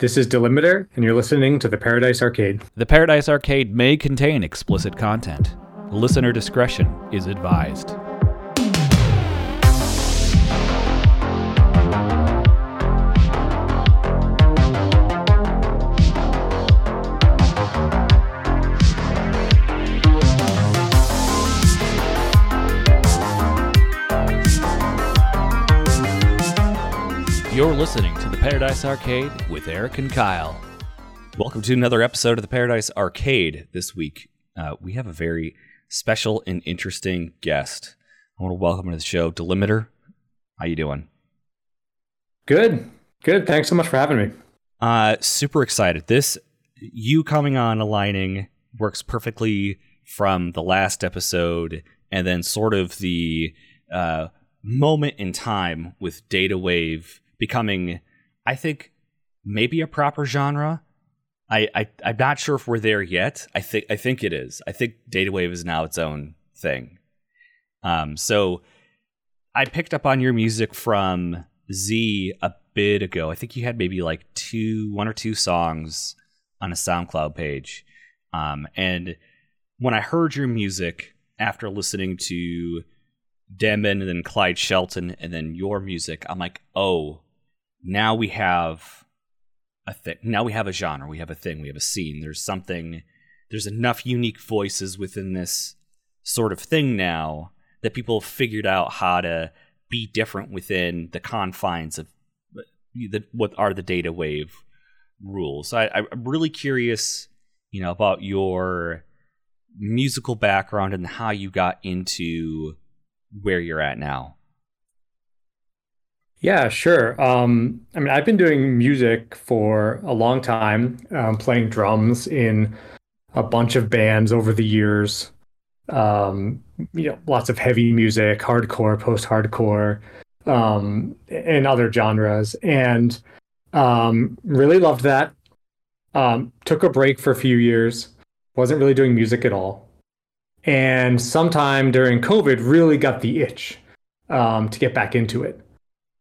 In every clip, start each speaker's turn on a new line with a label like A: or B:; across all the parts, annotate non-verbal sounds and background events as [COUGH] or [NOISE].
A: This is Delimitr, and you're listening to the Paradise Arcade.
B: The Paradise Arcade may contain explicit content. Listener discretion is advised. You're listening to the Paradise Arcade with Eric and Kyle. Welcome to another episode of the Paradise Arcade. This week, uh, we have a very special and interesting guest. I want to welcome to the show, Delimitr. How you doing?
A: Good, good. Thanks so much for having me.
B: Uh, super excited. This you coming on aligning works perfectly from the last episode, and then sort of the uh, moment in time with Data Wave becoming, I think, maybe a proper genre. I, I I'm not sure if we're there yet. I think I think it is. I think Data Wave is now its own thing. Um, so I picked up on your music from Z a bit ago. I think you had maybe like two, one or two songs on a SoundCloud page. Um, and when I heard your music after listening to Demon and then Clyde Shelton and then your music, I'm like, oh, now we have a thing. Now we have a genre. We have a thing. We have a scene. There's something. There's enough unique voices within this sort of thing now that people have figured out how to be different within the confines of the, what are the data wave rules. So I, I'm really curious, you know, about your musical background and how you got into where you're at now.
A: Yeah, sure. Um, I mean, I've been doing music for a long time, um, playing drums in a bunch of bands over the years. Um, you know, lots of heavy music, hardcore, post-hardcore, um, and other genres, and um, really loved that. Um, took a break for a few years, wasn't really doing music at all, and sometime during COVID, really got the itch to get back into it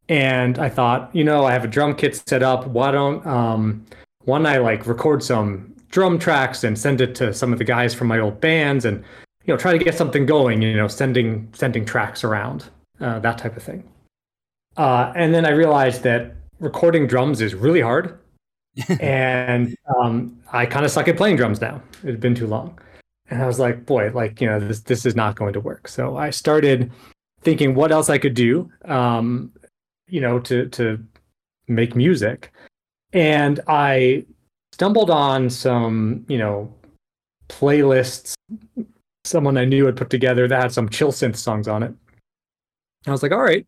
A: and I thought, you know, I have a drum kit set up. Why don't um, why don't I like record some drum tracks and send it to some of the guys from my old bands and you know try to get something going. You know, sending sending tracks around uh, that type of thing. Uh, and then I realized that recording drums is really hard, [LAUGHS] and um, I kind of suck at playing drums now. It had been too long, and I was like, boy, like you know, this this is not going to work. So I started thinking what else I could do. Um, you know, to to make music. And I stumbled on some, you know, playlists someone I knew had put together that had some chill synth songs on it. And I was like, all right,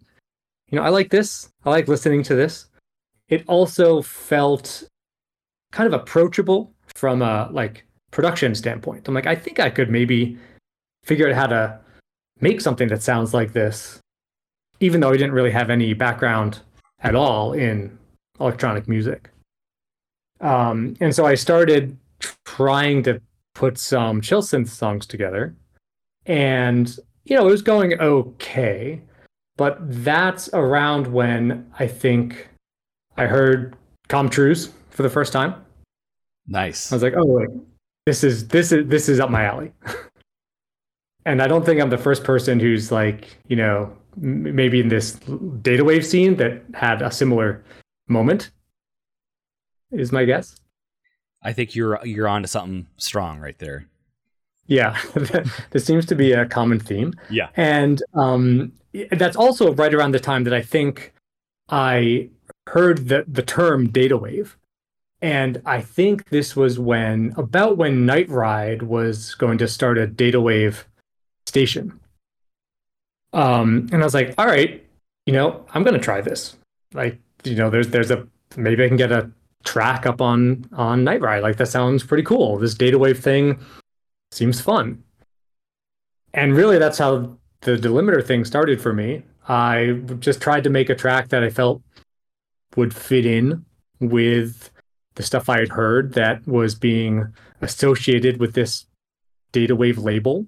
A: you know, I like this. I like listening to this. It also felt kind of approachable from a like production standpoint. I'm like, I think I could maybe figure out how to make something that sounds like this even though I didn't really have any background at all in electronic music. Um, and so I started trying to put some chill synth songs together. And, you know, it was going okay. But that's around when I think I heard Com-Truise for the first time.
B: Nice.
A: I was like, oh, wait, this is this is this is up my alley. [LAUGHS] and I don't think I'm the first person who's like, you know, maybe in this data wave scene that had a similar moment is my guess.
B: I think you're you're onto something strong right there.
A: Yeah [LAUGHS] this seems to be a common theme.
B: Yeah.
A: And um, that's also right around the time that i think i heard the, the term data wave. And i think this was when about when Nightride was going to start a data wave station um, and I was like, all right, you know, I'm gonna try this. Like, you know, there's there's a maybe I can get a track up on on Nightride. Like that sounds pretty cool. This data wave thing seems fun. And really that's how the delimitr thing started for me. I just tried to make a track that I felt would fit in with the stuff I had heard that was being associated with this data wave label.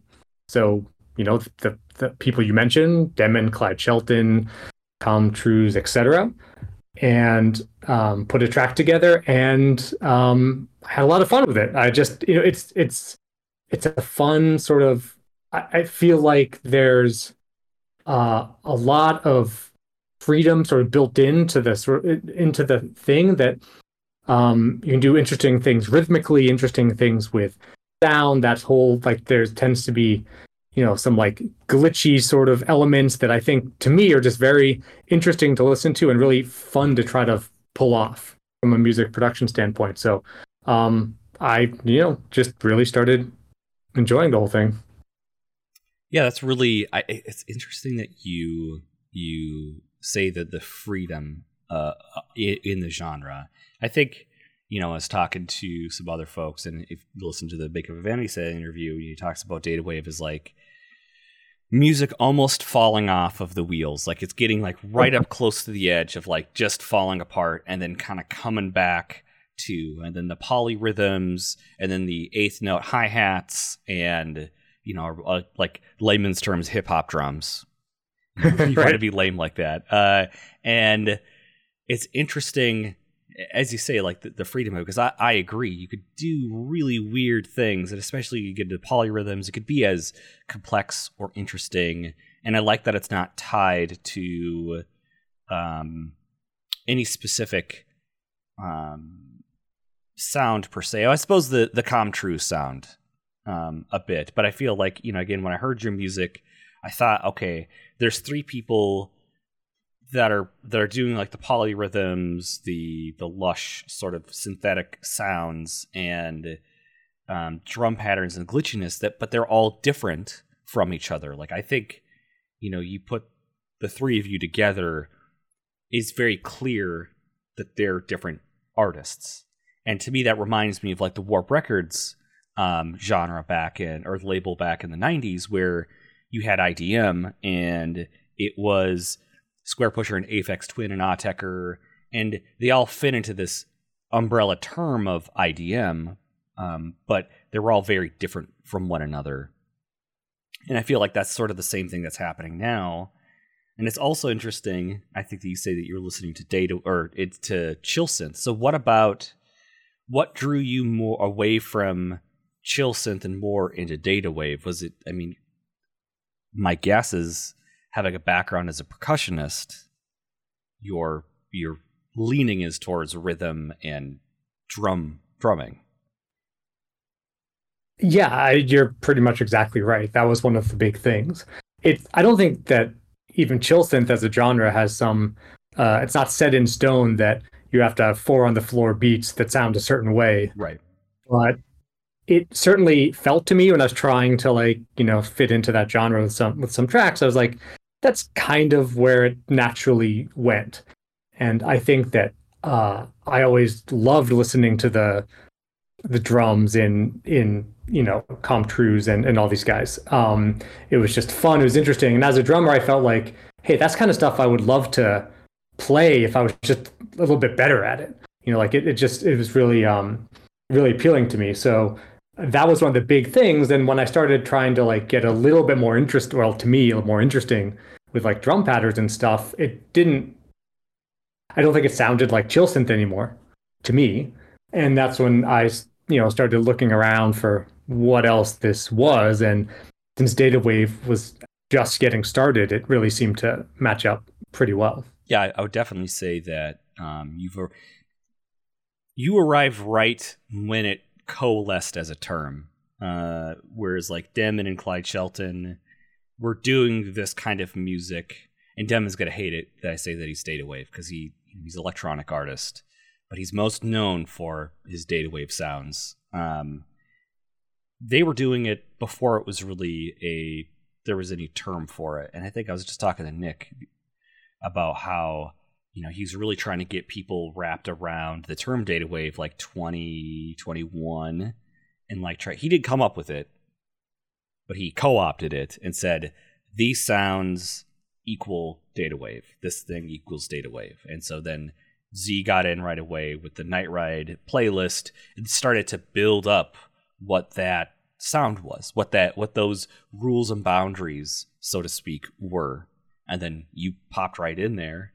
A: So, you know, the the people you mentioned, Demon, Clyde Shelton, Com-Truise, etc. and um, put a track together, and um, had a lot of fun with it. I just, you know, it's it's it's a fun sort of. I, I feel like there's uh, a lot of freedom sort of built into this into the thing that um, you can do interesting things rhythmically, interesting things with sound. That whole like there tends to be you know some like glitchy sort of elements that I think to me are just very interesting to listen to and really fun to try to pull off from a music production standpoint. So um, I you know just really started enjoying the whole thing.
B: Yeah, that's really. I, it's interesting that you you say that the freedom uh, in, in the genre. I think you know, I was talking to some other folks, and if you listen to the Baker Vanity interview, he talks about Data Wave as like music almost falling off of the wheels, like it's getting like right up close to the edge of like just falling apart, and then kind of coming back to, and then the polyrhythms, and then the eighth note hi hats, and you know, uh, like layman's terms, hip hop drums. you [LAUGHS] right. want to be lame like that, uh, and it's interesting as you say, like the, the freedom of because I, I agree. You could do really weird things, and especially you get into polyrhythms, it could be as complex or interesting. And I like that it's not tied to um, any specific um, sound per se. I suppose the the Com Truise sound um, a bit, but I feel like you know, again, when I heard your music, I thought, okay, there's three people that are that are doing like the polyrhythms, the the lush sort of synthetic sounds and um, drum patterns and glitchiness that but they're all different from each other. Like I think, you know, you put the three of you together is very clear that they're different artists. And to me that reminds me of like the Warp Records um, genre back in or label back in the 90s where you had IDM and it was Squarepusher and Aphex Twin and Autechre, and they all fit into this umbrella term of IDM, um, but they were all very different from one another. And I feel like that's sort of the same thing that's happening now. And it's also interesting, I think that you say that you're listening to data or it's to chill synth. So what about what drew you more away from chill synth and more into data wave? Was it I mean my guess is having a background as a percussionist, your your leaning is towards rhythm and drum drumming.
A: Yeah, I, you're pretty much exactly right. That was one of the big things. It I don't think that even chill synth as a genre has some. Uh, it's not set in stone that you have to have four on the floor beats that sound a certain way.
B: Right.
A: But it certainly felt to me when I was trying to like you know fit into that genre with some with some tracks. I was like, that's kind of where it naturally went. And I think that uh, I always loved listening to the the drums in in you know Com Truise and and all these guys. Um, it was just fun. It was interesting. And as a drummer, I felt like, hey, that's kind of stuff I would love to play if I was just a little bit better at it. You know, like it, it just it was really um really appealing to me. So that was one of the big things. And when I started trying to like get a little bit more interest, well, to me, a little more interesting with like drum patterns and stuff, it didn't. I don't think it sounded like chill synth anymore to me, and that's when I you know started looking around for what else this was, and since Data Wave was just getting started, it really seemed to match up pretty well.
B: Yeah, I would definitely say that um, you've you arrived right when it coalesced as a term. Uh, whereas like Demon and Clyde Shelton we're doing this kind of music, and is gonna hate it that I say that he's data wave because he he's an electronic artist, but he's most known for his data wave sounds. Um, they were doing it before it was really a there was any term for it, and I think I was just talking to Nick about how you know he's really trying to get people wrapped around the term data wave like 2021 and like try he did come up with it but he co-opted it and said these sounds equal data wave. This thing equals data wave. And so then Z got in right away with the Nightride playlist and started to build up what that sound was, what that what those rules and boundaries, so to speak, were. And then you popped right in there.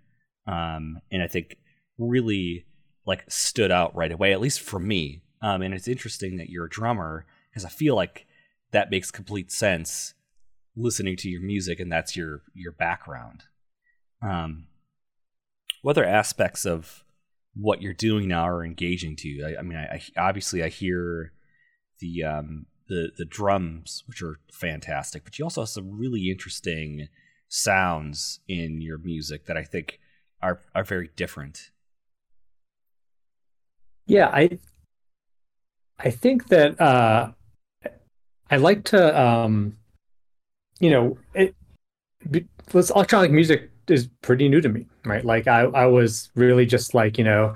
B: Um, and I think really like stood out right away, at least for me. Um, and it's interesting that you're a drummer because I feel like that makes complete sense listening to your music and that's your your background. Um, what other aspects of what you're doing now are engaging to you? I, I mean, I, I, obviously I hear the um, the the drums, which are fantastic, but you also have some really interesting sounds in your music that I think are are very different.
A: Yeah, I I think that uh, I like to um, you know it. Electronic music is pretty new to me, right? Like I I was really just like you know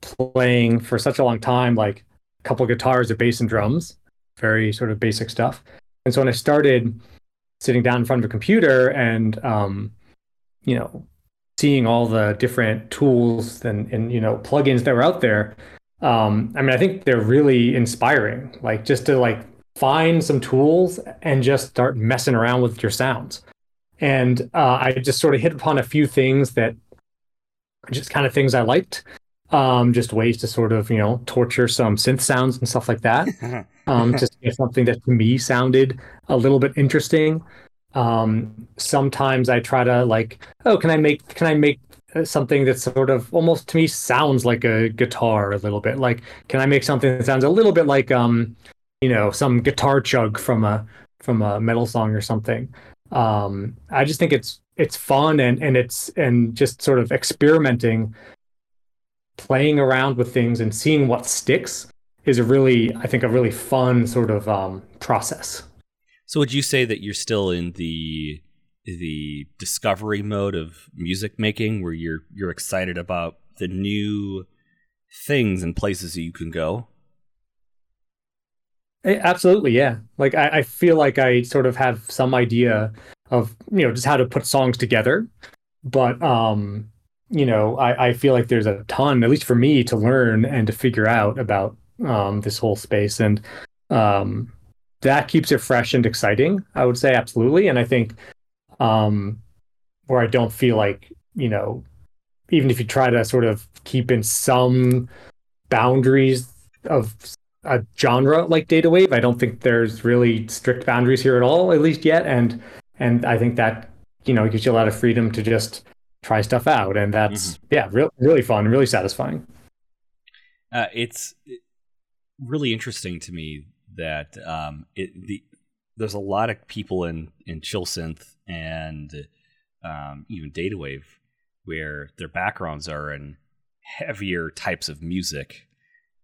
A: playing for such a long time, like a couple guitars, a bass, and drums, very sort of basic stuff. And so when I started sitting down in front of a computer and um, you know seeing all the different tools and, and you know plugins that were out there um, i mean i think they're really inspiring. Like just to like find some tools and just start messing around with your sounds. And uh, i just sort of hit upon a few things that just kind of things i liked um, just ways to sort of you know torture some synth sounds and stuff like that [LAUGHS] um, just something that to me sounded a little bit interesting um, sometimes i try to like oh can i make can i make uh, something that sort of almost to me sounds like a guitar a little bit. Like can i make something that sounds a little bit like um you know some guitar chug from a from a metal song or something. Um i just think it's it's fun and and it's and just sort of experimenting playing around with things and seeing what sticks is a really i think a really fun sort of um, process
B: so would you say that you're still in the the discovery mode of music making where you're you're excited about the new things and places that you can go?
A: Absolutely yeah. Like I, I feel like i sort of have some idea of you know just how to put songs together. But um you know, I, I feel like there's a ton, at least for me, to learn and to figure out about um, this whole space. And um, that keeps it fresh and exciting, I would say, absolutely. And I think um, where I don't feel like, you know, even if you try to sort of keep in some boundaries of a genre like data wave, I don't think there's really strict boundaries here at all, at least yet. And and I think that, you know, gives you a lot of freedom to just try stuff out, and that's mm-hmm. yeah, really really fun, really satisfying.
B: Uh, it's really interesting to me that um, it, the there's a lot of people in in chill synth and um, even data wave where their backgrounds are in heavier types of music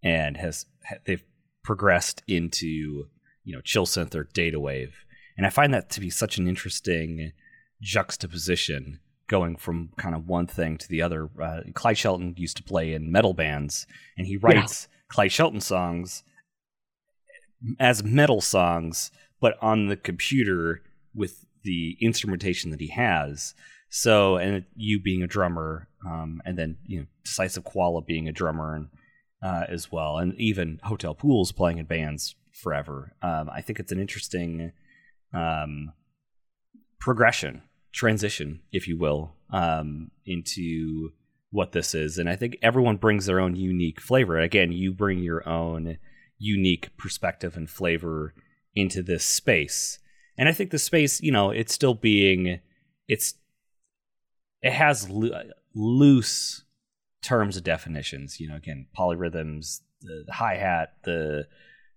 B: and has they've progressed into you know chill synth or data wave and i find that to be such an interesting juxtaposition going from kind of one thing to the other. Uh, Clyde Shelton used to play in metal bands, and he writes yeah. Clyde Shelton songs as metal songs, but on the computer with the instrumentation that he has. So, and you being a drummer, um, and then you know, Decisive Koala being a drummer, and uh, as well, and even Hotel Pools playing in bands forever. Um, I think it's an interesting um, progression transition, if you will, um, into what this is. And I think everyone brings their own unique flavor. Again, you bring your own unique perspective and flavor into this space. And I think the space, you know, it's still being, it's, it has lo- loose terms of definitions. You know, again, polyrhythms, the, the hi hat, the,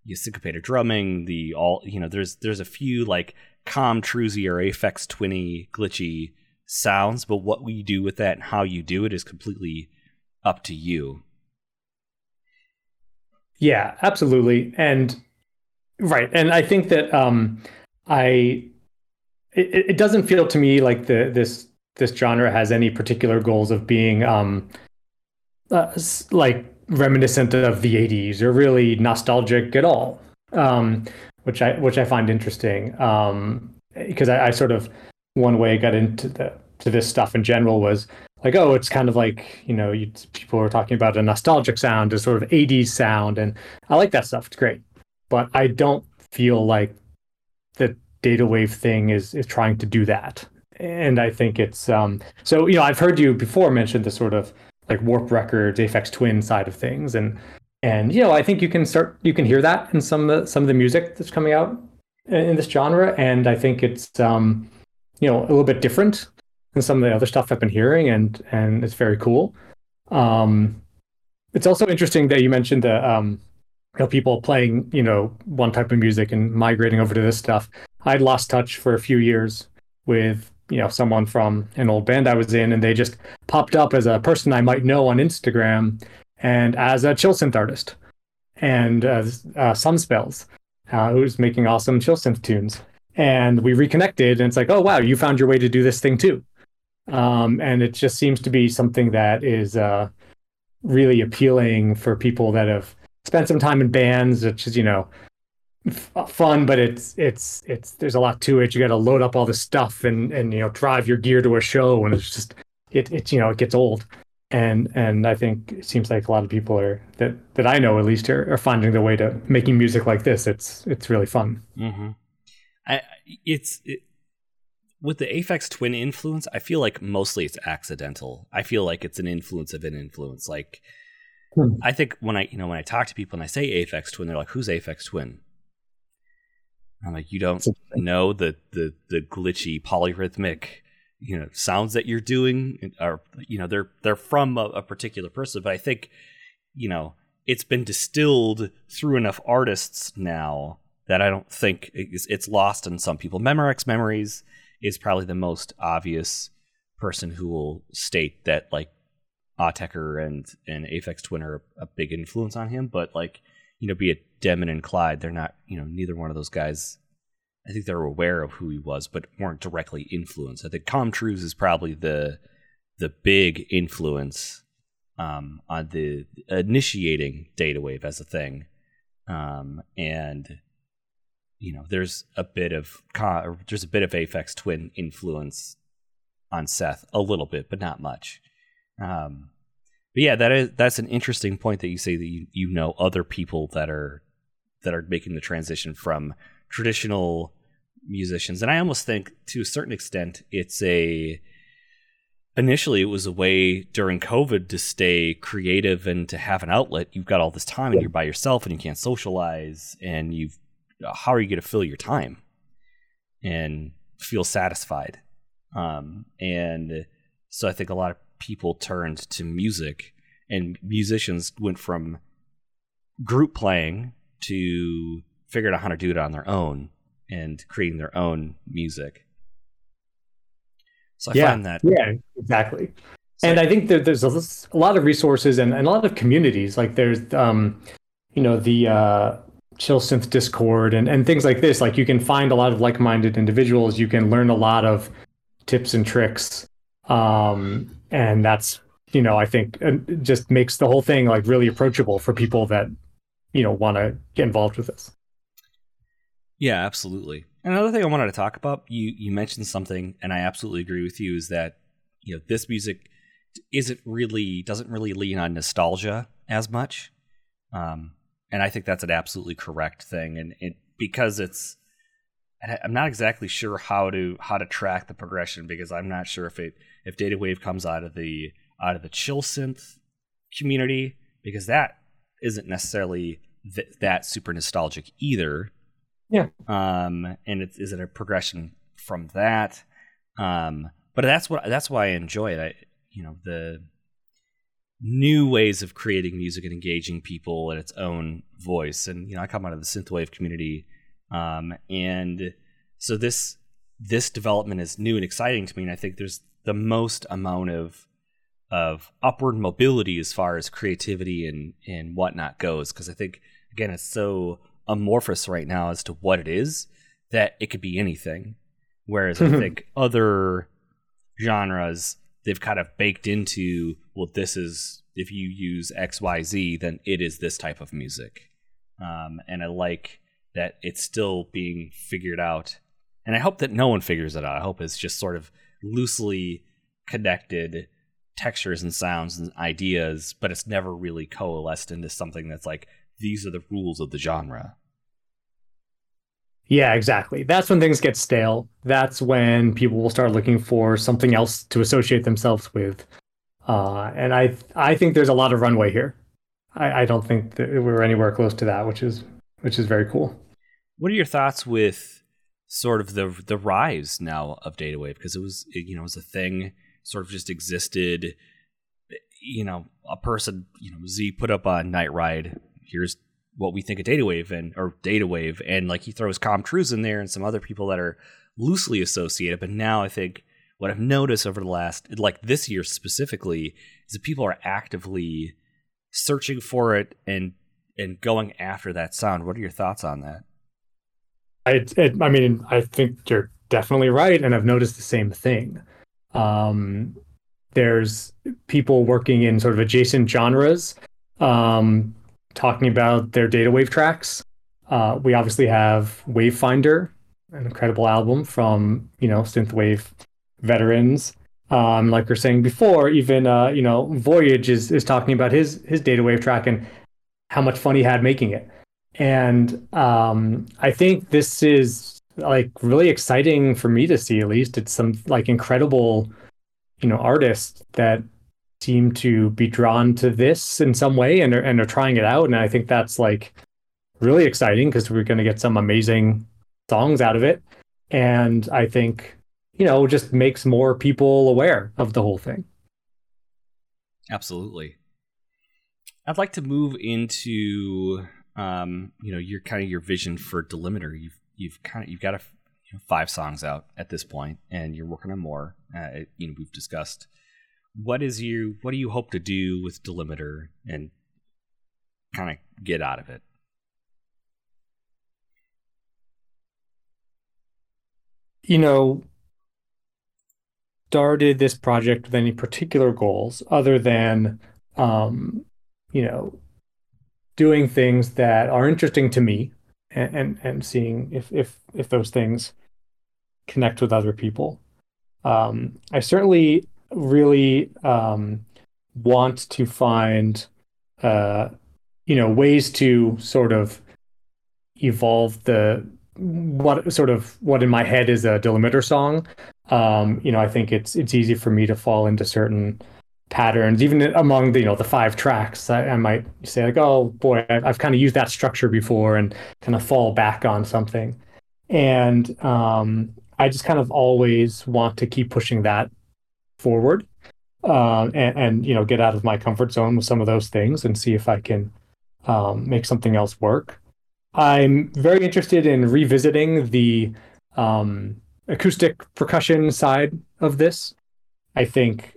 B: the syncopated drumming, the all, you know, there's there's a few like com truesy or Aphex Twinny glitchy sounds, but what we do with that and how you do it is completely up to you.
A: Yeah, absolutely. And right. And I think that um I it, it doesn't feel to me like the this this genre has any particular goals of being um uh, like reminiscent of the 80s or really nostalgic at all. Um which I which I find interesting um, because I, I, sort of one way I got into the to this stuff in general was like oh it's kind of like you know you, people are talking about a nostalgic sound a sort of 80s sound and I like that stuff. It's great. But I don't feel like the data wave thing is is trying to do that. And I think it's um so you know I've heard you before mention the sort of like Warp Records, Aphex Twin side of things, and and you know I think you can start you can hear that in some of the, some of the music that's coming out in this genre, and I think it's um, you know a little bit different than some of the other stuff I've been hearing, and and it's very cool. Um, it's also interesting that you mentioned the um, you know people playing you know one type of music and migrating over to this stuff. I'd lost touch for a few years with you know someone from an old band I was in, and they just popped up as a person I might know on Instagram and as a chill synth artist and as uh, Sunspells, uh, who's making awesome chill synth tunes. And we reconnected, and it's like, oh wow, you found your way to do this thing too. Um, and it just seems to be something that is uh, really appealing for people that have spent some time in bands, which is you know f- fun, but it's it's it's there's a lot to it. You got to load up all the stuff and and you know drive your gear to a show, and it's just it it you know it gets old. And and I think it seems like a lot of people are that that I know at least are, are finding their way to making music like this. It's it's really fun.
B: Mm-hmm. I it's it, with the Aphex Twin influence. I feel like mostly it's accidental. I feel like it's an influence of an influence. Like hmm. I think when I you know when I talk to people and I say Aphex Twin, they're like, "Who's Aphex Twin?" I'm like, you don't know the the the glitchy polyrhythmic, you know, sounds that you're doing are you know they're they're from a, a particular person. But I think, you know, it's been distilled through enough artists now that I don't think it's, it's lost in some people. Memorex Memories is probably the most obvious person who will state that like Autechre and and Aphex Twin are a big influence on him, but like you know, be it Demon and Clyde, they're not, you know, neither one of those guys. I think they're aware of who he was, but weren't directly influenced. I think Com Truise is probably the the big influence um, on the initiating data wave as a thing, um, and you know, there's a bit of there's a bit of Aphex Twin influence on Seth, a little bit, but not much. Um, but yeah, that is that's an interesting point that you say that you, you know other people that are that are making the transition from traditional musicians. And I almost think to a certain extent it's a initially it was a way during COVID to stay creative and to have an outlet. You've got all this time and you're by yourself and you can't socialize and you've how are you going to fill your time and feel satisfied? Um, and so I think a lot of people turned to music and musicians went from group playing to figuring out how to do it on their own and creating their own music. So I
A: yeah,
B: find that
A: yeah, exactly. So and I think that there's a, lot of resources and, and, a lot of communities. Like there's, um, you know, the uh, Chill Synth Discord and, and things like this. Like you can find a lot of like-minded individuals. You can learn a lot of tips and tricks um, and that's you know I think just makes the whole thing like really approachable for people that you know want to get involved with this.
B: Yeah, absolutely. Another thing I wanted to talk about, you you mentioned something, and I absolutely agree with you, is that you know this music isn't really doesn't really lean on nostalgia as much, um, and I think that's an absolutely correct thing, and it because it's I'm not exactly sure how to how to track the progression because I'm not sure if it if Data Wave comes out of the out of the chill synth community because that isn't necessarily th- that super nostalgic either.
A: Yeah.
B: Um, and it's is it a progression from that? Um, but that's what that's why I enjoy it. I, you know, the new ways of creating music and engaging people in its own voice. And you know, I come out of the synthwave community, um, and so this this development is new and exciting to me. And I think there's the most amount of of upward mobility as far as creativity and and whatnot goes. Because I think again, it's so amorphous right now as to what it is that it could be anything. Whereas I [LAUGHS] think other genres they've kind of baked into well, this is if you use X Y Z, then it is this type of music. Um, and I like that it's still being figured out. And I hope that no one figures it out. I hope it's just sort of loosely connected textures and sounds and ideas, but it's never really coalesced into something that's like these are the rules of the genre.
A: Yeah, exactly. That's when things get stale. That's when people will start looking for something else to associate themselves with. Uh, and I I think there's a lot of runway here. I, I don't think that we're anywhere close to that, which is which is very cool.
B: What are your thoughts with sort of the the rise now of data wave because it was you know it was a thing sort of just existed you know a person you know z put up a Nightride here's what we think of data wave and or data wave and like he throws Com Truise in there and some other people that are loosely associated but now i think what i've noticed over the last like this year specifically is that people are actively searching for it and and going after that sound what are your thoughts on that
A: I, it, I mean, I think you're definitely right, and I've noticed the same thing. Um, there's people working in sort of adjacent genres, um, talking about their data wave tracks. Uh, we obviously have Wavefinder, an incredible album from you know synthwave veterans. Um, like we are saying before, even uh, you know Voyage is is talking about his his data wave track and how much fun he had making it and um, I think this is like really exciting for me to see. At least it's some like incredible, you know, artists that seem to be drawn to this in some way and are, and are trying it out. And I think that's like really exciting because we're going to get some amazing songs out of it. And I think you know just makes more people aware of the whole thing.
B: Absolutely. I'd like to move into um, you know, your kind of your vision for Delimitr. You've you've kind of you've got a, you know, five songs out at this point, and you're working on more. Uh, you know, we've discussed what is you what do you hope to do with Delimitr and kind of get out of it.
A: You know, started this project with any particular goals other than, um, you know, doing things that are interesting to me and, and, and seeing if, if, if those things connect with other people. Um, I certainly really um, want to find, uh, you know, ways to sort of evolve the what sort of what in my head is a delimitr song. Um, you know, I think it's it's easy for me to fall into certain patterns, even among the you know the five tracks. I, I might say like, oh boy, I've, I've kind of used that structure before, and kind of fall back on something. And um, I just kind of always want to keep pushing that forward, uh, and, and you know get out of my comfort zone with some of those things and see if I can um, make something else work. I'm very interested in revisiting the um, acoustic percussion side of this. I think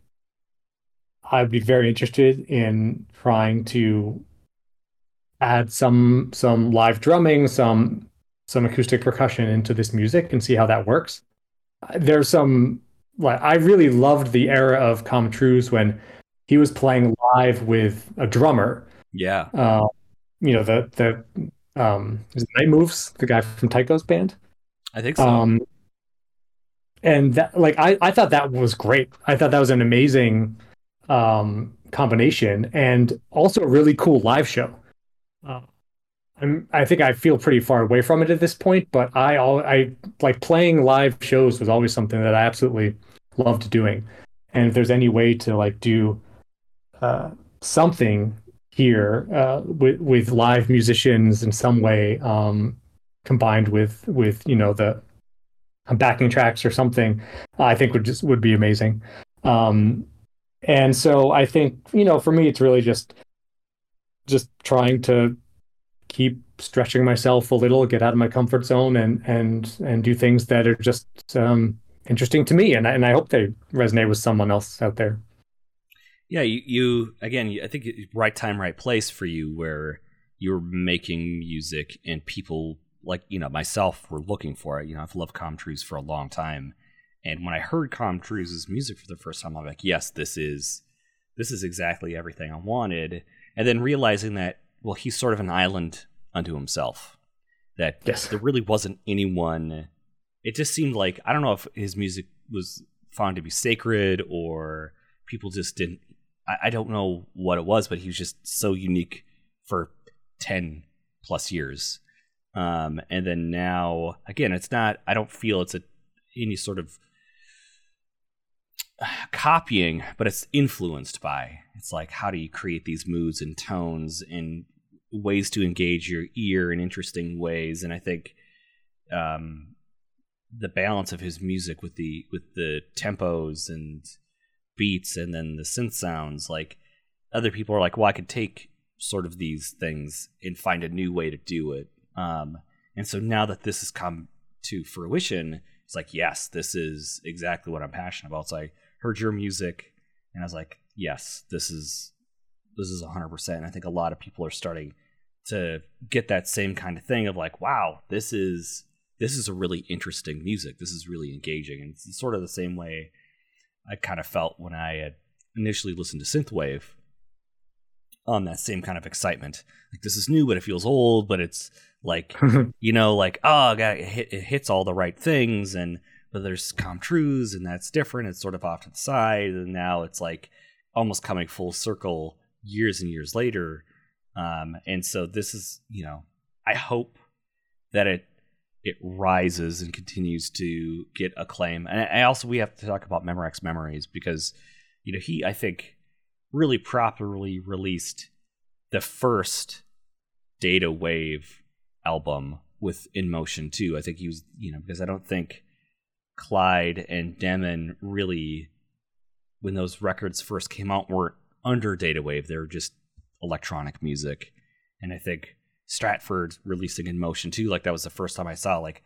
A: I'd be very interested in trying to add some some live drumming, some some acoustic percussion into this music and see how that works. There's some like I really loved the era of Com Truise when he was playing live with a drummer.
B: Yeah.
A: Uh, you know the the um is Night Moves, the guy from Tycho's band.
B: I think so. Um,
A: and that like I I thought that was great. I thought that was an amazing um, combination and also a really cool live show. Uh, I'm, I think I feel pretty far away from it at this point, but I all I like playing live shows was always something that I absolutely loved doing. And if there's any way to like do uh, something here uh, with with live musicians in some way, um, combined with with you know the backing tracks or something, I think would just would be amazing. Um, and so I think, you know, for me, it's really just just trying to keep stretching myself a little, get out of my comfort zone, and and and do things that are just um, interesting to me, and I, and I hope they resonate with someone else out there.
B: Yeah, you, you again, I think right time, right place for you, where you're making music and people like you know myself were looking for it. You know, I've loved Com Truise for a long time, and when I heard Com Truise's music for the first time, I'm like, yes, this is this is exactly everything I wanted. And then realizing that, well, he's sort of an island unto himself. That yes. there really wasn't anyone. It just seemed like I don't know if his music was found to be sacred or people just didn't. I, I don't know what it was, but he was just so unique for ten plus years. Um, and then now, again, it's not. I don't feel it's a any sort of [SIGHS] copying, but it's influenced by. It's like how do you create these moods and tones and ways to engage your ear in interesting ways, and I think um, the balance of his music with the with the tempos and beats and then the synth sounds like other people are like well i could take sort of these things and find a new way to do it. Um, and so now that this has come to fruition it's like yes this is exactly what i'm passionate about. So i heard your music and i was like yes this is this is 100% and i think a lot of people are starting to get that same kind of thing of like wow this is this is a really interesting music. This is really engaging. And it's sort of the same way I kind of felt when I had initially listened to Synthwave on that same kind of excitement. Like this is new, but it feels old, but it's like, [LAUGHS] you know, like, oh, God, it, hit, it hits all the right things. And, but there's Com Truise, and that's different. It's sort of off to the side. And now it's like almost coming full circle years and years later. Um, and so this is, you know, I hope that it it rises and continues to get acclaim. And I also we have to talk about Memorex Memories because you know he I think really properly released the first Data Wave album with In Motion too. I think he was you know because I don't think Clyde and Demon really when those records first came out weren't under Data Wave. They were just electronic music, and I think Stratford releasing in motion too. Like that was the first time I saw like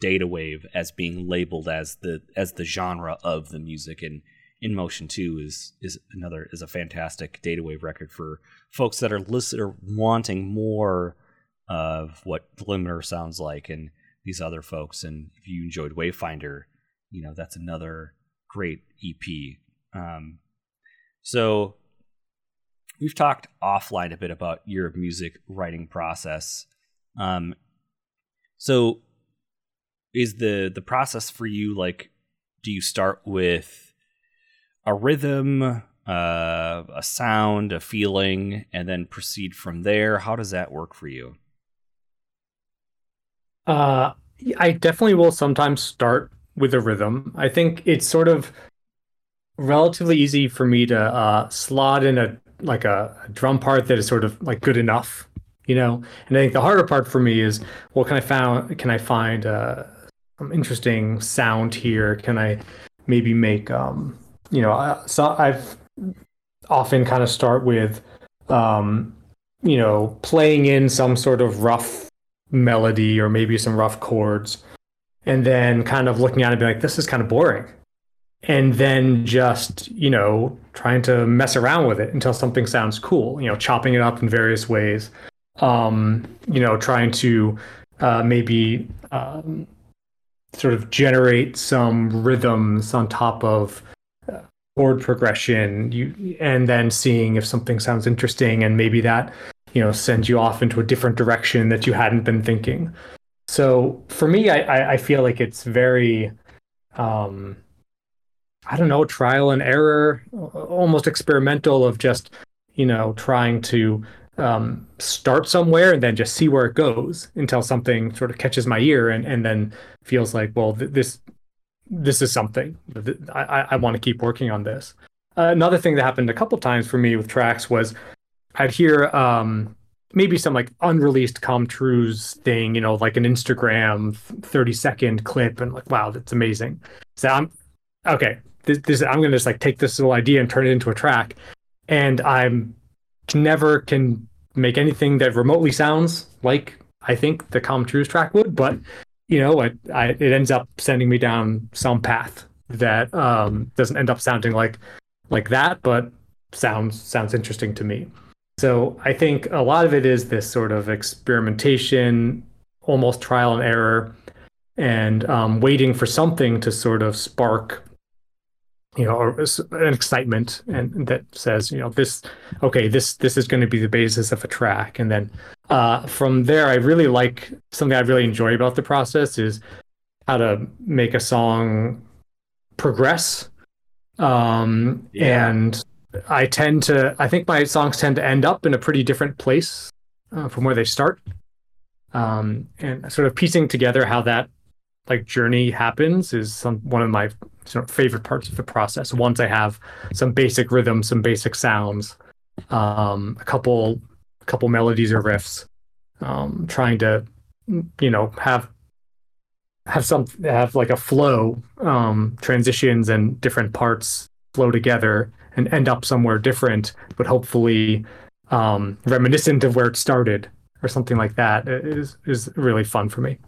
B: data wave as being labeled as the as the genre of the music and in motion too is is another is a fantastic data wave record for folks that are listen or wanting more of what Delimitr sounds like and these other folks and if you enjoyed Wavefinder you know that's another great EP um, so we've talked offline a bit about your music writing process. Um, so is the the process for you like do you start with a rhythm, uh, a sound, a feeling, and then proceed from there? How does that work for you?
A: Uh, I definitely will sometimes start with a rhythm. I think it's sort of relatively easy for me to uh, slot in a like a, a drum part that is sort of like good enough, you know. And I think the harder part for me is, well, can I found can I find uh, some interesting sound here? Can I maybe make um, you know, so I've often kind of start with um, you know, playing in some sort of rough melody or maybe some rough chords and then kind of looking at it and be like, this is kind of boring and then just you know trying to mess around with it until something sounds cool you know chopping it up in various ways um you know trying to uh maybe um, sort of generate some rhythms on top of uh, chord progression you and then seeing if something sounds interesting and maybe that you know sends you off into a different direction that you hadn't been thinking. So for me i i, I feel like it's very um I don't know, trial and error, almost experimental of just, you know, trying to um, start somewhere and then just see where it goes until something sort of catches my ear and, and then feels like, well, th- this this is something. I, I want to keep working on this. Uh, another thing that happened a couple times for me with tracks was I'd hear um, maybe some like unreleased Com Truise thing, you know, like an Instagram 30 second clip and like, wow, that's amazing. So I'm okay this, this I'm gonna just like take this little idea and turn it into a track, and I'm never can make anything that remotely sounds like I think the Com Truise track would, but you know, it, I, it ends up sending me down some path that um, doesn't end up sounding like like that, but sounds sounds interesting to me. So I think a lot of it is this sort of experimentation, almost trial and error, and um, waiting for something to sort of spark you know or an excitement and that says you know this okay this this is going to be the basis of a track. And then uh, from there i really like something i really enjoy about the process is how to make a song progress. Um, yeah. and i tend to i think my songs tend to end up in a pretty different place uh, from where they start. Um, and sort of piecing together how that like journey happens is some one of my sort of favorite parts of the process. Once I have some basic rhythm, some basic sounds, um, a couple, a couple melodies or riffs, um, trying to, you know, have have some have like a flow, um, transitions and different parts flow together and end up somewhere different, but hopefully um, reminiscent of where it started or something like that is is really fun for me.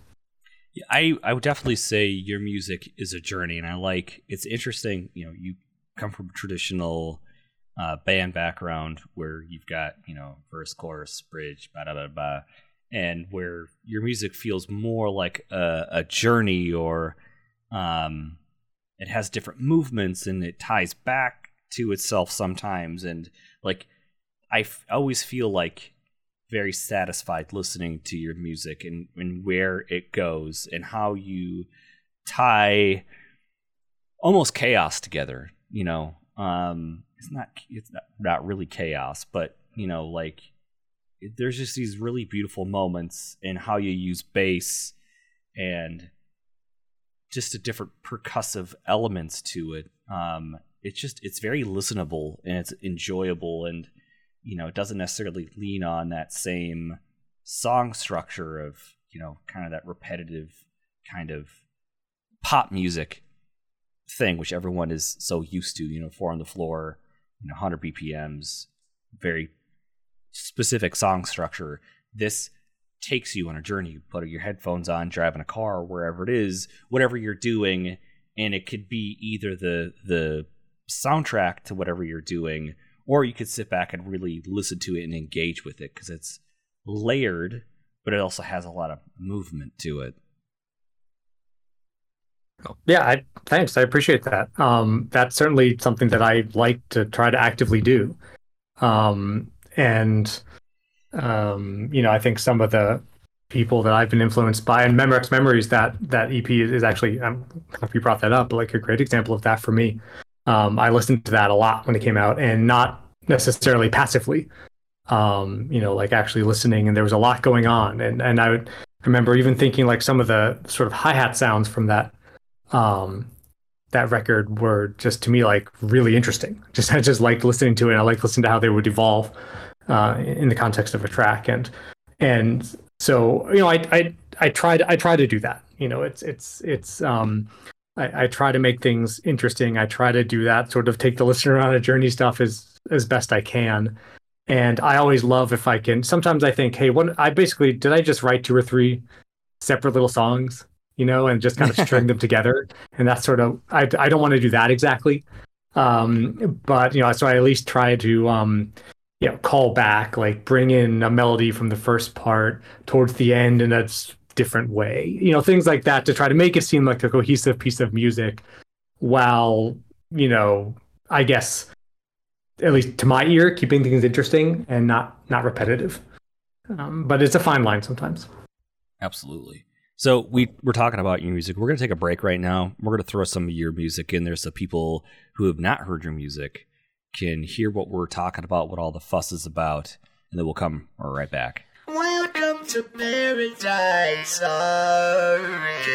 B: I I would definitely say your music is a journey, and I like. It's interesting. You know, you come from a traditional uh, band background where you've got you know verse, chorus, bridge, da da ba, and where your music feels more like a, a journey, or um, it has different movements and it ties back to itself sometimes, and like I f- always feel like very satisfied listening to your music and, and where it goes and how you tie almost chaos together you know? Um it's not it's not, not really chaos but you know like there's just these really beautiful moments in how you use bass and just a different percussive elements to it. Um it's just it's very listenable and it's enjoyable and you know, it doesn't necessarily lean on that same song structure of, you know, kind of that repetitive kind of pop music thing, which everyone is so used to, you know, four on the floor, you know, 100 BPMs, very specific song structure. This takes you on a journey. You put your headphones on, driving a car, wherever it is, whatever you're doing, and it could be either the the soundtrack to whatever you're doing or you could sit back and really listen to it and engage with it because it's layered, but it also has a lot of movement to it.
A: Yeah, I, thanks. I appreciate that. Um, that's certainly something that I like to try to actively do. Um, and um, you know, I think some of the people that I've been influenced by, and Memorex Memories, that that EP is actually. I'm happy you brought that up, but like a great example of that for me. Um, I listened to that a lot when it came out, and not necessarily passively. Um, you know, like actually listening, and there was a lot going on, and and I would remember even thinking like some of the sort of hi hat sounds from that um, that record were just to me like really interesting. [LAUGHS] Just I just liked listening to it. I liked listening to how they would evolve uh, in the context of a track, and and so you know I I I tried I try to do that. You know, it's it's it's um, I, I try to make things interesting. I try to do that sort of take the listener on a journey stuff as as best I can. And I always love if I can. Sometimes I think, hey, what I basically did I just write two or three separate little songs, you know, and just kind of string them [LAUGHS] together. And that's sort of I I don't want to do that exactly. Um, but you know, so I at least try to um, you know, call back, like bring in a melody from the first part towards the end and a different way. You know, things like that to try to make it seem like a cohesive piece of music while, you know, I guess at least to my ear, keeping things interesting and not not repetitive. Um, but it's a fine line sometimes.
B: Absolutely. So we we're talking about your music. We're gonna take a break right now. We're gonna throw some of your music in there so people who have not heard your music can hear what we're talking about, what all the fuss is about, and then we'll come right back to paradise already.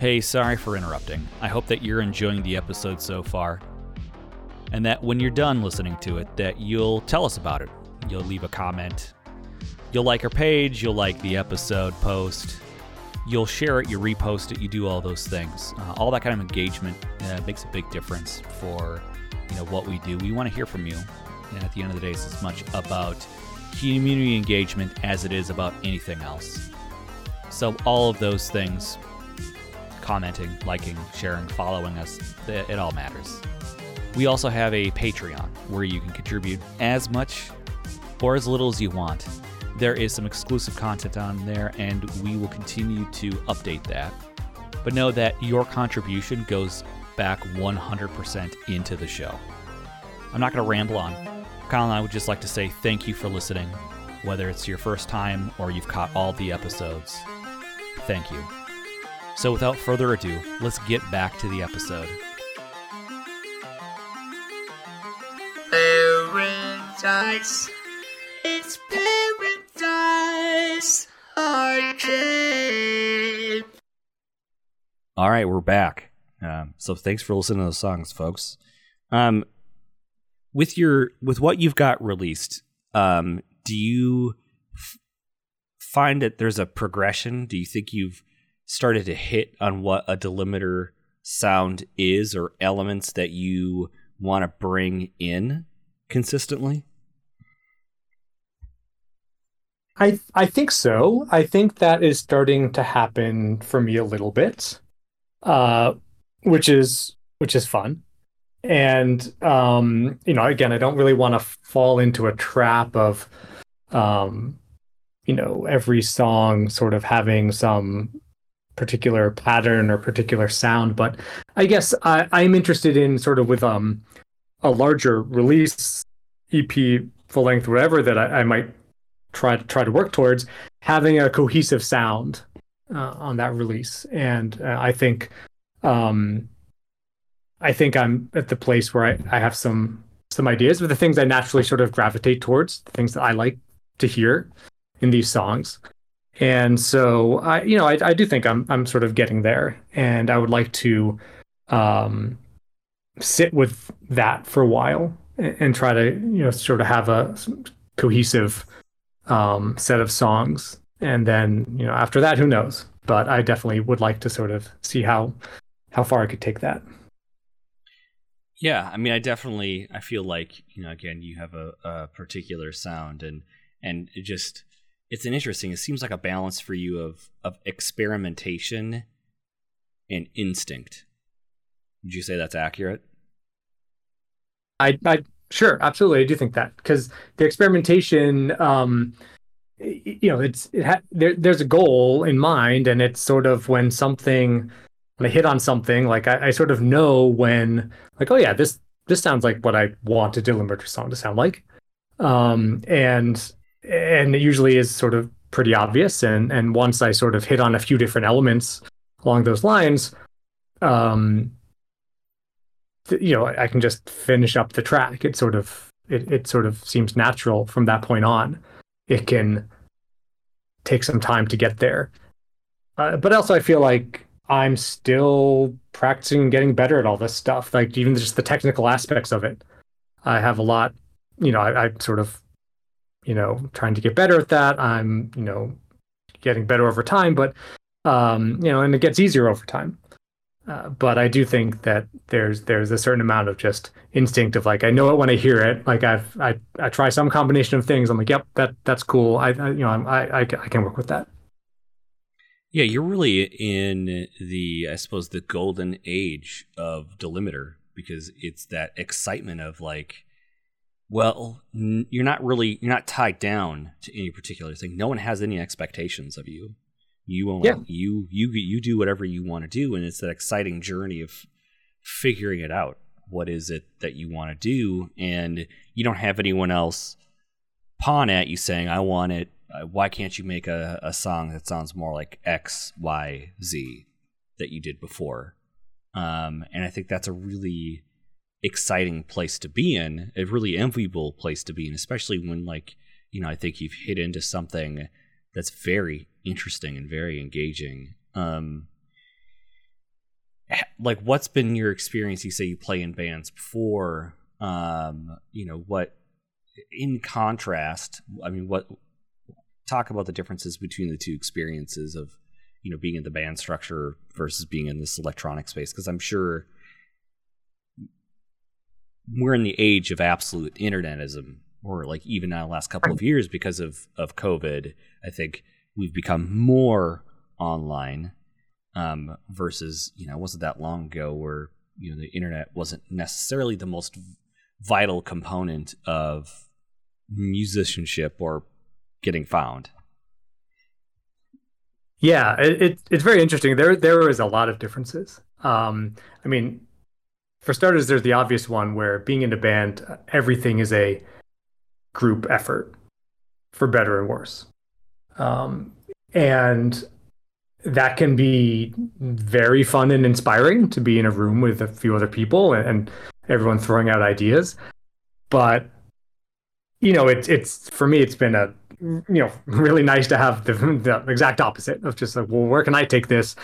B: Hey, sorry for interrupting. I hope that you're enjoying the episode so far. And that when you're done listening to it, that you'll tell us about it. You'll leave a comment. You'll like our page, you'll like the episode post, you'll share it, you repost it, you do all those things. Uh, all that kind of engagement uh, makes a big difference for you know what we do. We want to hear from you, and at the end of the day, it's as much about community engagement as it is about anything else. So all of those things, commenting, liking, sharing, following us, it, all matters. We also have a Patreon where you can contribute as much or as little as you want. There is some exclusive content on there, and we will continue to update that. But know that your contribution goes back 100% into the show. I'm not going to ramble on. Kyle and I would just like to say thank you for listening, whether it's your first time or you've caught all the episodes. Thank you. So, without further ado, let's get back to the episode.
C: Paradise. It's paradise. Arcade.
B: All right, we're back. Um, so thanks for listening to those songs, folks. Um, with your with what you've got released, um, do you f- find that there's a progression? Do you think you've started to hit on what a Delimitr sound is, or elements that you want to bring in consistently?
A: I I think so. I think that is starting to happen for me a little bit, uh, which is which is fun. And um, you know, again, I don't really want to fall into a trap of, um, you know, every song sort of having some particular pattern or particular sound. But I guess I, I'm interested in sort of with um a larger release, EP, full length, whatever that I, I might try to try to work towards having a cohesive sound uh, on that release. And uh, I think, um, I think I'm at the place where I, I have some some ideas, but the things I naturally sort of gravitate towards, the things that I like to hear in these songs. And so I, you know, I, I do think I'm I'm sort of getting there, and I would like to um, sit with that for a while and, and try to you know sort of have a cohesive um, set of songs, and then you know after that, who knows? But I definitely would like to sort of see how how far I could take that.
B: Yeah, I mean, I definitely I feel like you know again you have a, a particular sound and and just it's an interesting. It seems like a balance for you of of experimentation and instinct. Would you say that's accurate?
A: I, I sure, absolutely, I do think that because the experimentation, um, you know, it's it ha- there, there's a goal in mind, and it's sort of when something when I hit on something, like I, I sort of know when, like, oh yeah, this this sounds like what I want a Delimitr song to sound like, um, and and it usually is sort of pretty obvious, and and once I sort of hit on a few different elements along those lines, um, you know, I can just finish up the track. It sort of it, it sort of seems natural from that point on. It can take some time to get there. Uh, but also I feel like I'm still practicing getting better at all this stuff. Like even just the technical aspects of it. I have a lot, you know, I, I sort of, you know, trying to get better at that. I'm, you know, getting better over time, but um, you know, and it gets easier over time. Uh, but I do think that there's there's a certain amount of just instinct of like I know it when I hear it. Like I've I I try some combination of things. I'm like, yep, that that's cool. I, I you know I'm, I, I I can work with that.
B: Yeah, you're really in the I suppose the golden age of Delimitr because it's that excitement of like well n- you're not really you're not tied down to any particular thing. No one has any expectations of you. You won't
A: Yeah.
B: you you you do whatever you want to do and it's that exciting journey of figuring it out. What is it that you want to do? And you don't have anyone else pawn at you saying i want it. Uh, why can't you make a, a song that sounds more like x y z that you did before? Um, and i think that's a really exciting place to be in a really enviable place to be in especially when like you know i think you've hit into something that's very interesting and very engaging. Um, like what's been your experience? You say you play in bands before. Um you know what in contrast i mean what talk about the differences between the two experiences of you know being in the band structure versus being in this electronic space because i'm sure we're in the age of absolute internetism or like even now the last couple of years because of of covid i think we've become more online um, versus you know it wasn't that long ago where you know the internet wasn't necessarily the most vital component of musicianship or getting found.
A: Yeah, it, it, it's very interesting. There there is a lot of differences. Um, I mean, for starters, there's the obvious one where being in a band, everything is a group effort, for better and worse. Um, and that can be very fun and inspiring to be in a room with a few other people and, and everyone throwing out ideas. But you know, it's it's for me, it's been a you know really nice to have the, the exact opposite of just like, well, where can I take this?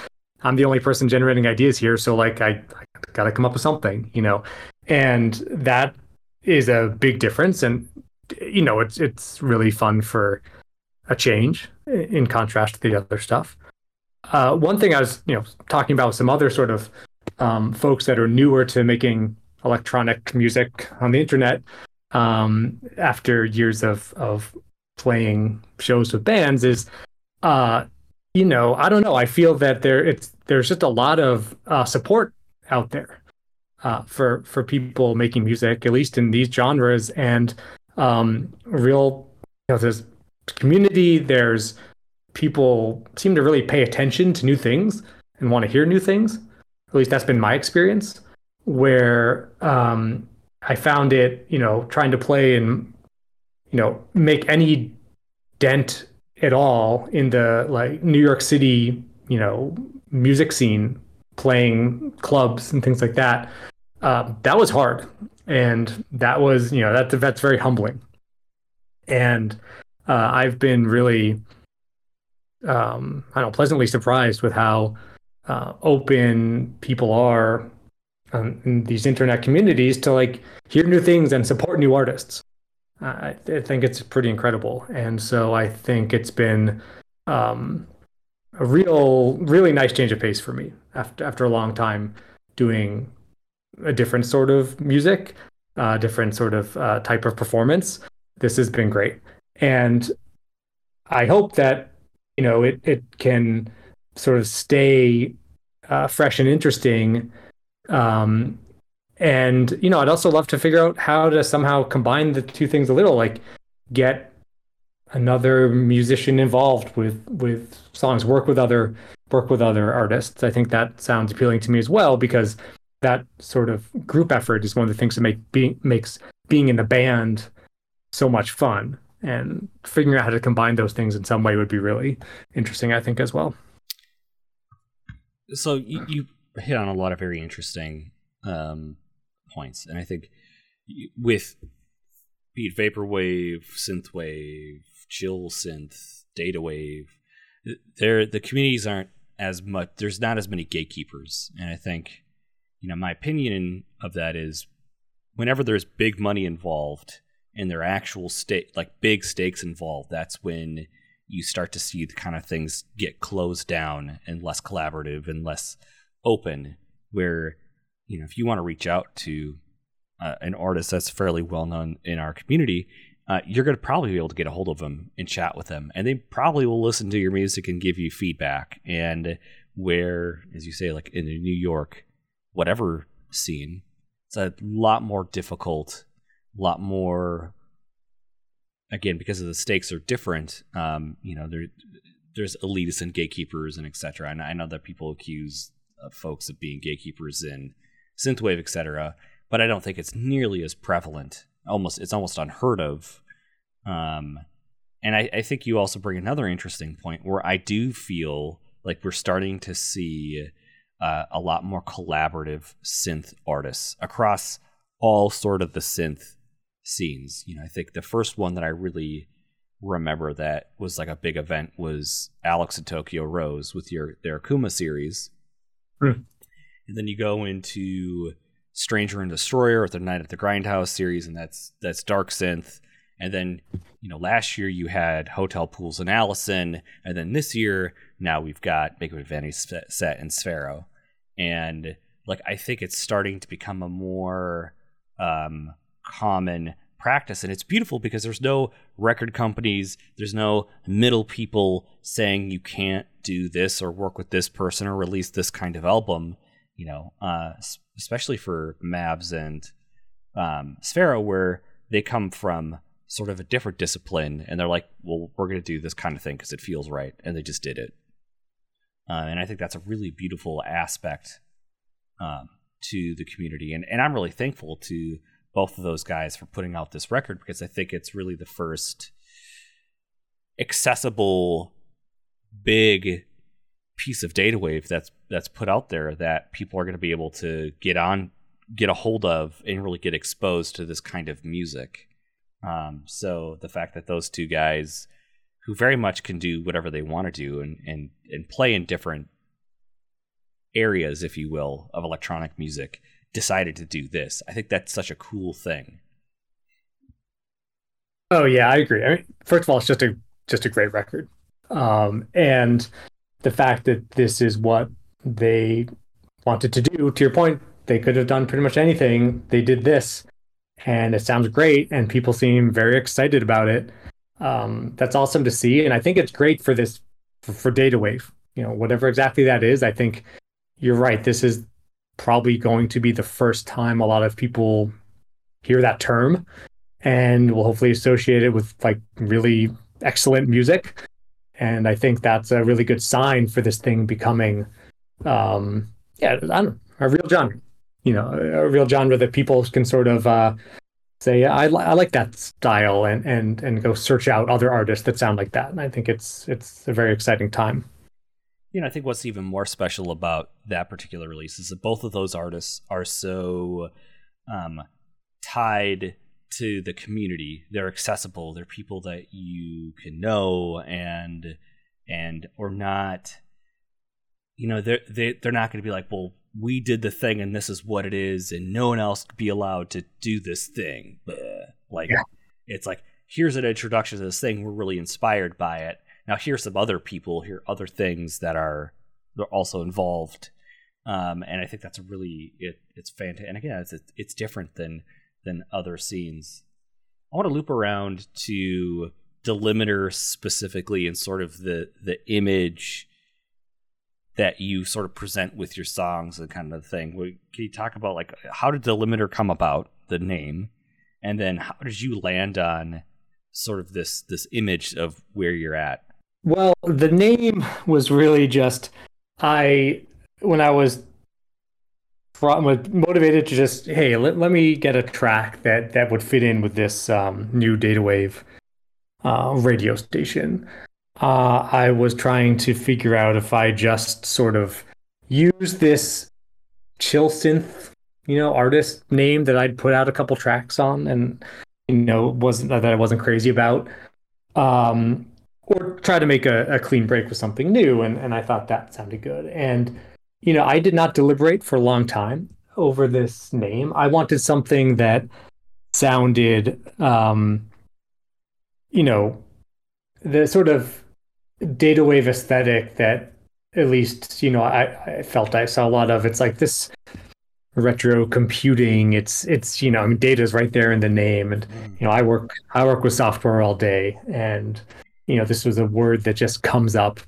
A: I'm the only person generating ideas here, so like I, I got to come up with something, you know, and that is a big difference. And you know, it's it's really fun for a change in contrast to the other stuff. Uh, one thing I was, you know, talking about with some other sort of um, folks that are newer to making electronic music on the internet um, after years of of playing shows with bands is, uh, you know, I don't know. I feel that there it's there's just a lot of uh, support out there uh, for for people making music, at least in these genres, and um, real. You know, there's community. There's people seem to really pay attention to new things and want to hear new things. At least that's been my experience. Where um, I found it, you know, trying to play and you know make any dent at all in the like New York City, you know, music scene, playing clubs and things like that. Uh, that was hard, and that was you know that's that's very humbling. And uh, I've been really um, I don't know, pleasantly surprised with how uh, open people are um, in these internet communities to like hear new things and support new artists. I, I, think it's pretty incredible, and so I think it's been um, a real, really nice change of pace for me after after a long time doing a different sort of music, a uh, different sort of uh, type of performance. This has been great, and I hope that you know it it can sort of stay uh, fresh and interesting. Um, and you know, I'd also love to figure out how to somehow combine the two things a little, like get another musician involved with with songs, work with other work with other artists. I think that sounds appealing to me as well because that sort of group effort is one of the things that make being makes being in the band so much fun. And figuring out how to combine those things in some way would be really interesting i think as well.
B: So you, you hit on a lot of very interesting um, points. And i think with be it vaporwave synthwave chill synth data wave there the communities aren't as much there's not as many gatekeepers and i think you know my opinion of that is whenever there's big money involved and there are actual stake like big stakes involved, that's when you start to see the kind of things get closed down and less collaborative and less open. Where you know if you want to reach out to uh, an artist that's fairly well known in our community, uh, you're going to probably be able to get a hold of them and chat with them, and they probably will listen to your music and give you feedback. And where, as you say, like in the New York, whatever scene, it's a lot more difficult a lot more again because of the stakes are different um, you know there there's elitists and gatekeepers and etc and i know that people accuse uh, folks of being gatekeepers in synthwave etc but i don't think it's nearly as prevalent almost it's almost unheard of um, and I, I think you also bring another interesting point where i do feel like we're starting to see uh, a lot more collaborative synth artists across all sort of the synth scenes. You know, I think the first one that I really remember that was like a big event was Alex and Tokyo Rose with your their Akuma series. Mm. and then you go into Stranger and Destroyer or the Night at the Grindhouse series, and that's that's dark synth. And then, you know, last year you had Hotel Pools and Allison, and then this year now we've got It Vanny Set and Sphero. And like I think it's starting to become a more um, common practice, and it's beautiful because there's no record companies, there's no middle people saying you can't do this or work with this person or release this kind of album. You know, uh, especially for Mavs and um, where they come from sort of a different discipline and they're like, well, we're going to do this kind of thing because it feels right. And they just did it. Uh, and I think that's a really beautiful aspect um, to the community. And, and I'm really thankful to both of those guys for putting out this record because I think it's really the first accessible, big piece of data wave that's that's put out there that people are going to be able to get on get a hold of and really get exposed to this kind of music um, so the fact that those two guys who very much can do whatever they want to do and, and, and play in different areas, if you will, of electronic music decided to do this. I think that's such a cool thing.
A: Oh yeah, I agree. I mean, first of all, it's just a just a great record, um, and the fact that this is what they wanted to do. To your point, they could have done pretty much anything. They did this, and it sounds great and people seem very excited about it um, that's awesome to see and i think it's great for this for, for data wave you know whatever exactly that is i think you're right this is probably going to be the first time a lot of people hear that term and will hopefully associate it with like really excellent music and i think that's a really good sign for this thing becoming um yeah i don't a real genre you know a real genre that people can sort of uh, say I, li- I like that style and and and go search out other artists that sound like that. And i think it's it's a very exciting time.
B: You know i think what's even more special about that particular release is that both of those artists are so um, tied to the community. They're accessible. They're people that you can know and and or not you know they're they, they're not going to be like well we did the thing and this is what it is and no one else could be allowed to do this thing. Like yeah. it's like here's an introduction to this thing. We're really inspired by it. Now here's some other people here other things that are they're also involved. Um, and i think that's a really it, it's fantastic and again it's it's different than than other scenes. I want to loop around to Delimitr specifically and sort of the the image that you sort of present with your songs and kind of thing. Can you talk about like how did Delimitr come about, the name, and then how did you land on sort of this this image of where you're at?
A: Well, the name was really just I when I was motivated to just hey let, let me get a track that that would fit in with this um, new data wave uh, radio station uh, I was trying to figure out if I just sort of use this chill synth, you know, artist name that I'd put out a couple tracks on, and you know, wasn't that I wasn't crazy about, um, or try to make a, a clean break with something new, and and I thought that sounded good, and you know, I did not deliberate for a long time over this name. I wanted something that sounded, um, you know, the sort of data wave aesthetic that at least you know I, I felt I saw a lot of. It's like this retro computing. It's it's you know I mean data is right there in the name, and you know I work I work with software all day, and you know this was a word that just comes up,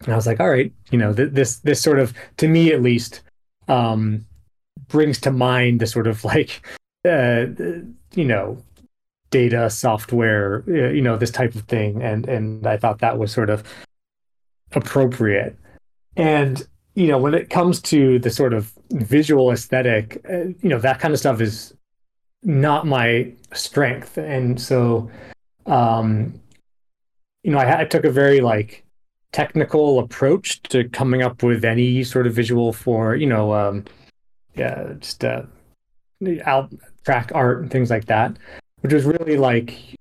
A: and I was like, all right, you know th- this this sort of to me at least um, brings to mind the sort of like uh, you know data software uh, you know this type of thing. And and i thought that was sort of appropriate. And you know when it comes to the sort of visual aesthetic uh, you know that kind of stuff is not my strength. And so um you know I, I took a very like technical approach to coming up with any sort of visual for you know um yeah just uh out track art and things like that which was really like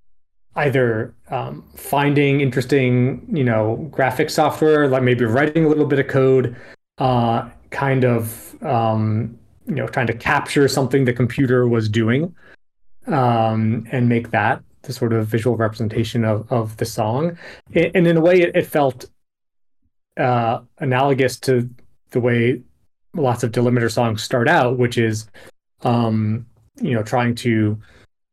A: either um, finding interesting, you know, graphic software, like maybe writing a little bit of code, uh, kind of um, you know trying to capture something the computer was doing um, and make that the sort of visual representation of, of the song. And in a way, it, it felt uh, analogous to the way lots of Delimitr songs start out, which is, um, you know, trying to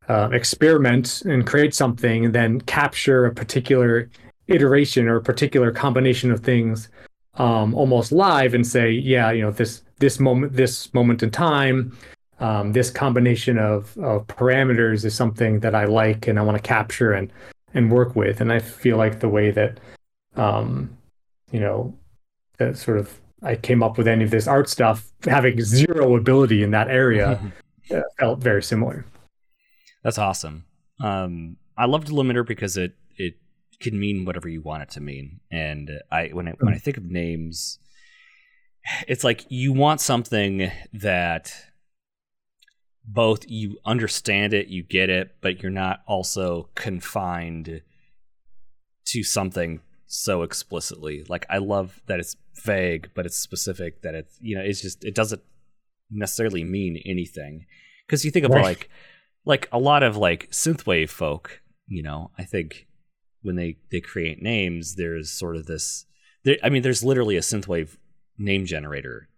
A: uh, experiment and create something and then capture a particular iteration or a particular combination of things um, almost live and say, yeah, you know, this this moment this moment in time um, this combination of, of parameters is something that I like and I want to capture and and work with. And I feel like the way that um, you know that sort of I came up with any of this art stuff, having zero ability in that area, [LAUGHS] uh, felt very similar.
B: That's awesome. Um, I love Delimitr because it it can mean whatever you want it to mean. And I when I when I think of names, it's like you want something that both you understand it, you get it, but you're not also confined to something so explicitly. Like I love that it's vague, but it's specific. That it's you know it's just it doesn't necessarily mean anything because you think about right. like like a lot of like synthwave folk. You know, I think when they they create names, there's sort of this. There, I mean, there's literally a synthwave name generator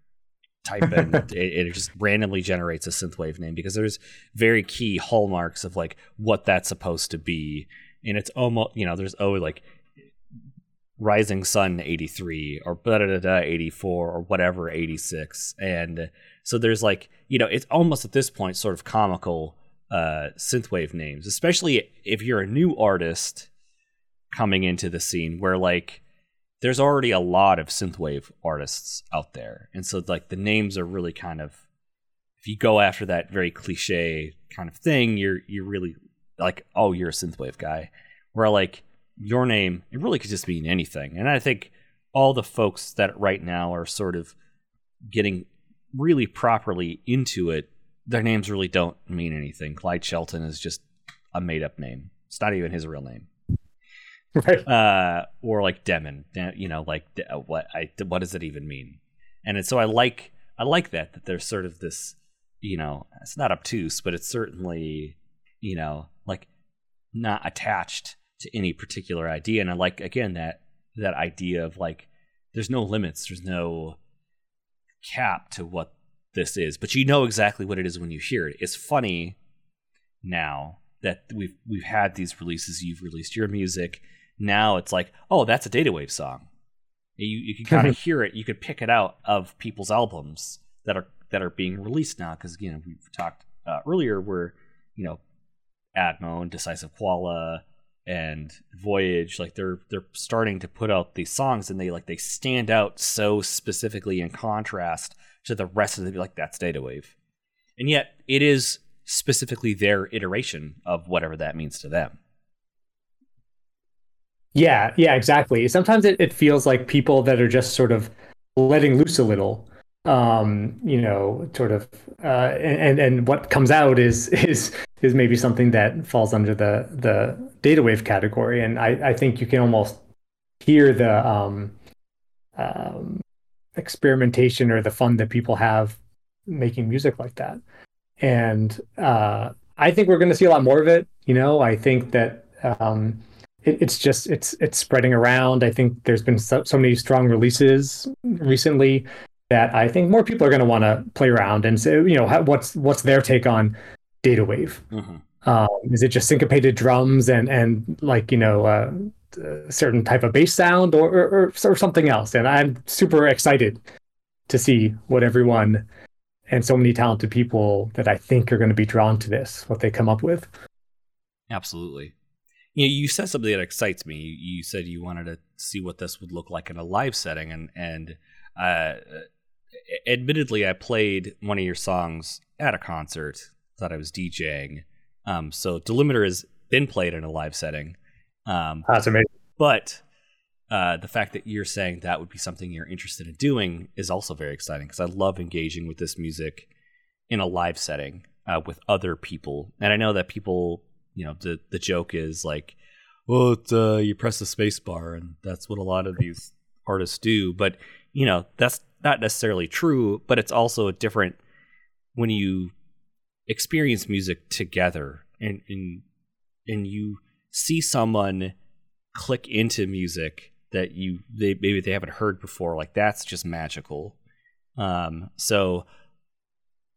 B: type in [LAUGHS] it, it just randomly generates a synthwave name because there's very key hallmarks of like what that's supposed to be and it's almost you know there's oh like rising sun 83 or da da da 84 or whatever 86 and so there's like you know it's almost at this point sort of comical uh synthwave names especially if you're a new artist coming into the scene where like there's already a lot of synthwave artists out there, and so like the names are really kind of if you go after that very cliche kind of thing, you're you're really like oh you're a synthwave guy, where like your name it really could just mean anything, and I think all the folks that right now are sort of getting really properly into it, their names really don't mean anything. Clyde Shelton is just a made up name. It's not even his real name. [LAUGHS] right. uh, or like Demon. You know, like uh, what I what does it even mean? And so I like I like that that there's sort of this, you know, it's not obtuse, but it's certainly, you know, like not attached to any particular idea. And I like again that that idea of like there's no limits, there's no cap to what this is, but you know exactly what it is when you hear it. It's funny now that we've we've had these releases, you've released your music, now it's like, oh, that's a data wave song. You you can kind of [LAUGHS] hear it. You could pick it out of people's albums that are that are being released now because you know we've talked uh, earlier where you know Atmo and Decisive Koala and Voyage like they're they're starting to put out these songs and they like they stand out so specifically in contrast to the rest of the like that's data wave and yet it is specifically their iteration of whatever that means to them
A: yeah, yeah, exactly. Sometimes it, it feels like people that are just sort of letting loose a little. Um, you know, sort of uh, and and what comes out is [LAUGHS] is is maybe something that falls under the the data wave category. And I, I think you can almost hear the um, um, experimentation or the fun that people have making music like that. And uh, I think we're going to see a lot more of it. You know, I think that um, it, it's just it's it's spreading around. I think there's been so, so many strong releases recently that I think more people are going to want to play around and say, you know, how, what's what's their take on data wave? Mm-hmm. Um, is it just syncopated drums and and like you know uh, a certain type of bass sound or, or or something else? And I'm super excited to see what everyone and so many talented people that I think are going to be drawn to this, what they come up with.
B: Absolutely you know, you said something that excites me. You, you, said you wanted to see what this would look like in a live setting, and and uh, admittedly, I played one of your songs at a concert that I was DJing. Um, so Delimitr has been played in a live setting.
A: Um, That's amazing.
B: But uh, the fact that you're saying that would be something you're interested in doing is also very exciting because I love engaging with this music in a live setting uh, with other people, and I know that people you know the the joke is like well uh, you press the space bar and that's what a lot of these artists do. But you know, that's not necessarily true. But it's also a different when you experience music together and and and you see someone click into music that you they maybe they haven't heard before like that's just magical um so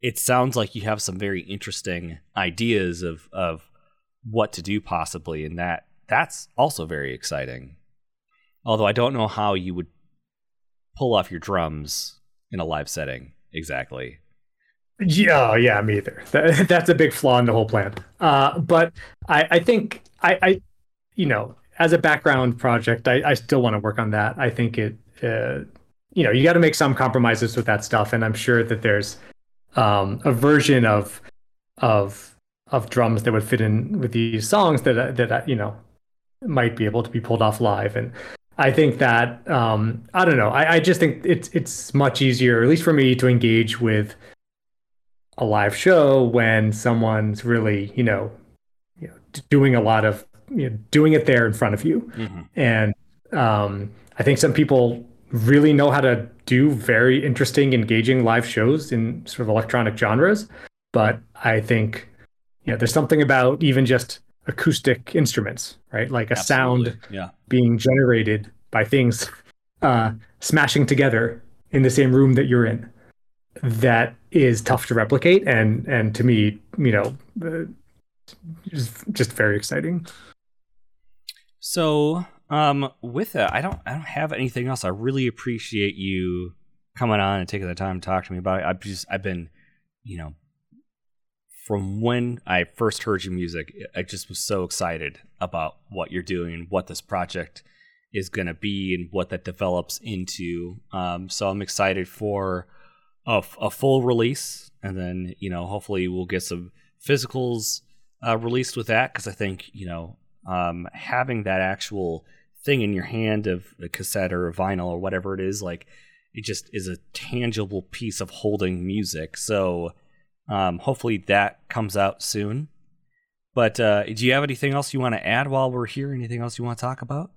B: it sounds like you have some very interesting ideas of of what to do possibly and that that's also very exciting although i don't know how you would pull off your drums in a live setting exactly
A: yeah, yeah, me either. That, [LAUGHS] that's a big flaw in the whole plan. Uh, but I, I think I, I, you know, as a background project, I, I still want to work on that. I think it, uh, you know, you got to make some compromises with that stuff, and I'm sure that there's um, a version of of of drums that would fit in with these songs that that you know might be able to be pulled off live and I think that um, I don't know. I, I just think it's it's much easier, at least for me, to engage with a live show when someone's really, you know doing a lot of you know, doing it there in front of you. Mm-hmm. And um, I think some people really know how to do very interesting, engaging live shows in sort of electronic genres. But I think, you know, there's something about even just acoustic instruments, right? Like a Absolutely. sound
B: yeah.
A: being generated by things uh, smashing together in the same room that you're in that is tough to replicate and and to me you know uh, just just very exciting.
B: So um with that i don't i don't have anything else. I really appreciate you coming on and taking the time to talk to me about it. I've just i've been you know from when i first heard your music i just was so excited about what you're doing what this project is going to be and what that develops into. Um so i'm excited for a, a full release, and then you know hopefully we'll get some physicals uh, released with that because I think you know um, having that actual thing in your hand of a cassette or a vinyl or whatever it is like it just is a tangible piece of holding music. So um, hopefully that comes out soon. But uh, do you have anything else you want to add while we're here? Anything else you want to talk about?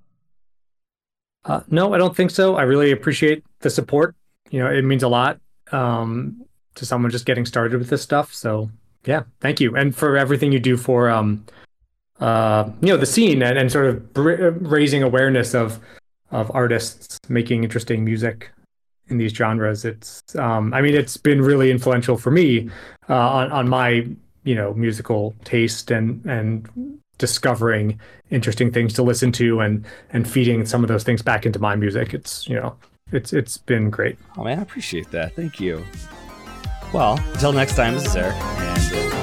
A: Uh, no, I don't think so. I really appreciate the support. You know, it means a lot um, to someone just getting started with this stuff. So yeah, thank you, and for everything you do for um, uh, you know the scene and, and sort of br- raising awareness of of artists making interesting music in these genres. It's um, I mean it's been really influential for me uh, on on my you know musical taste and and discovering interesting things to listen to and and feeding some of those things back into my music. It's you know it's it's been great.
B: Oh man, I appreciate that. Thank you. Well, until next time, this is Eric, and. Uh,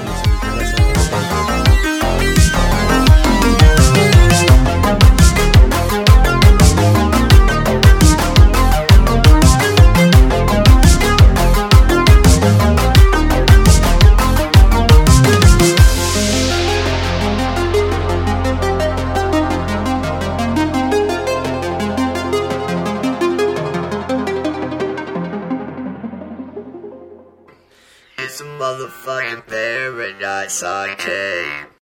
C: motherfucking paradise I came.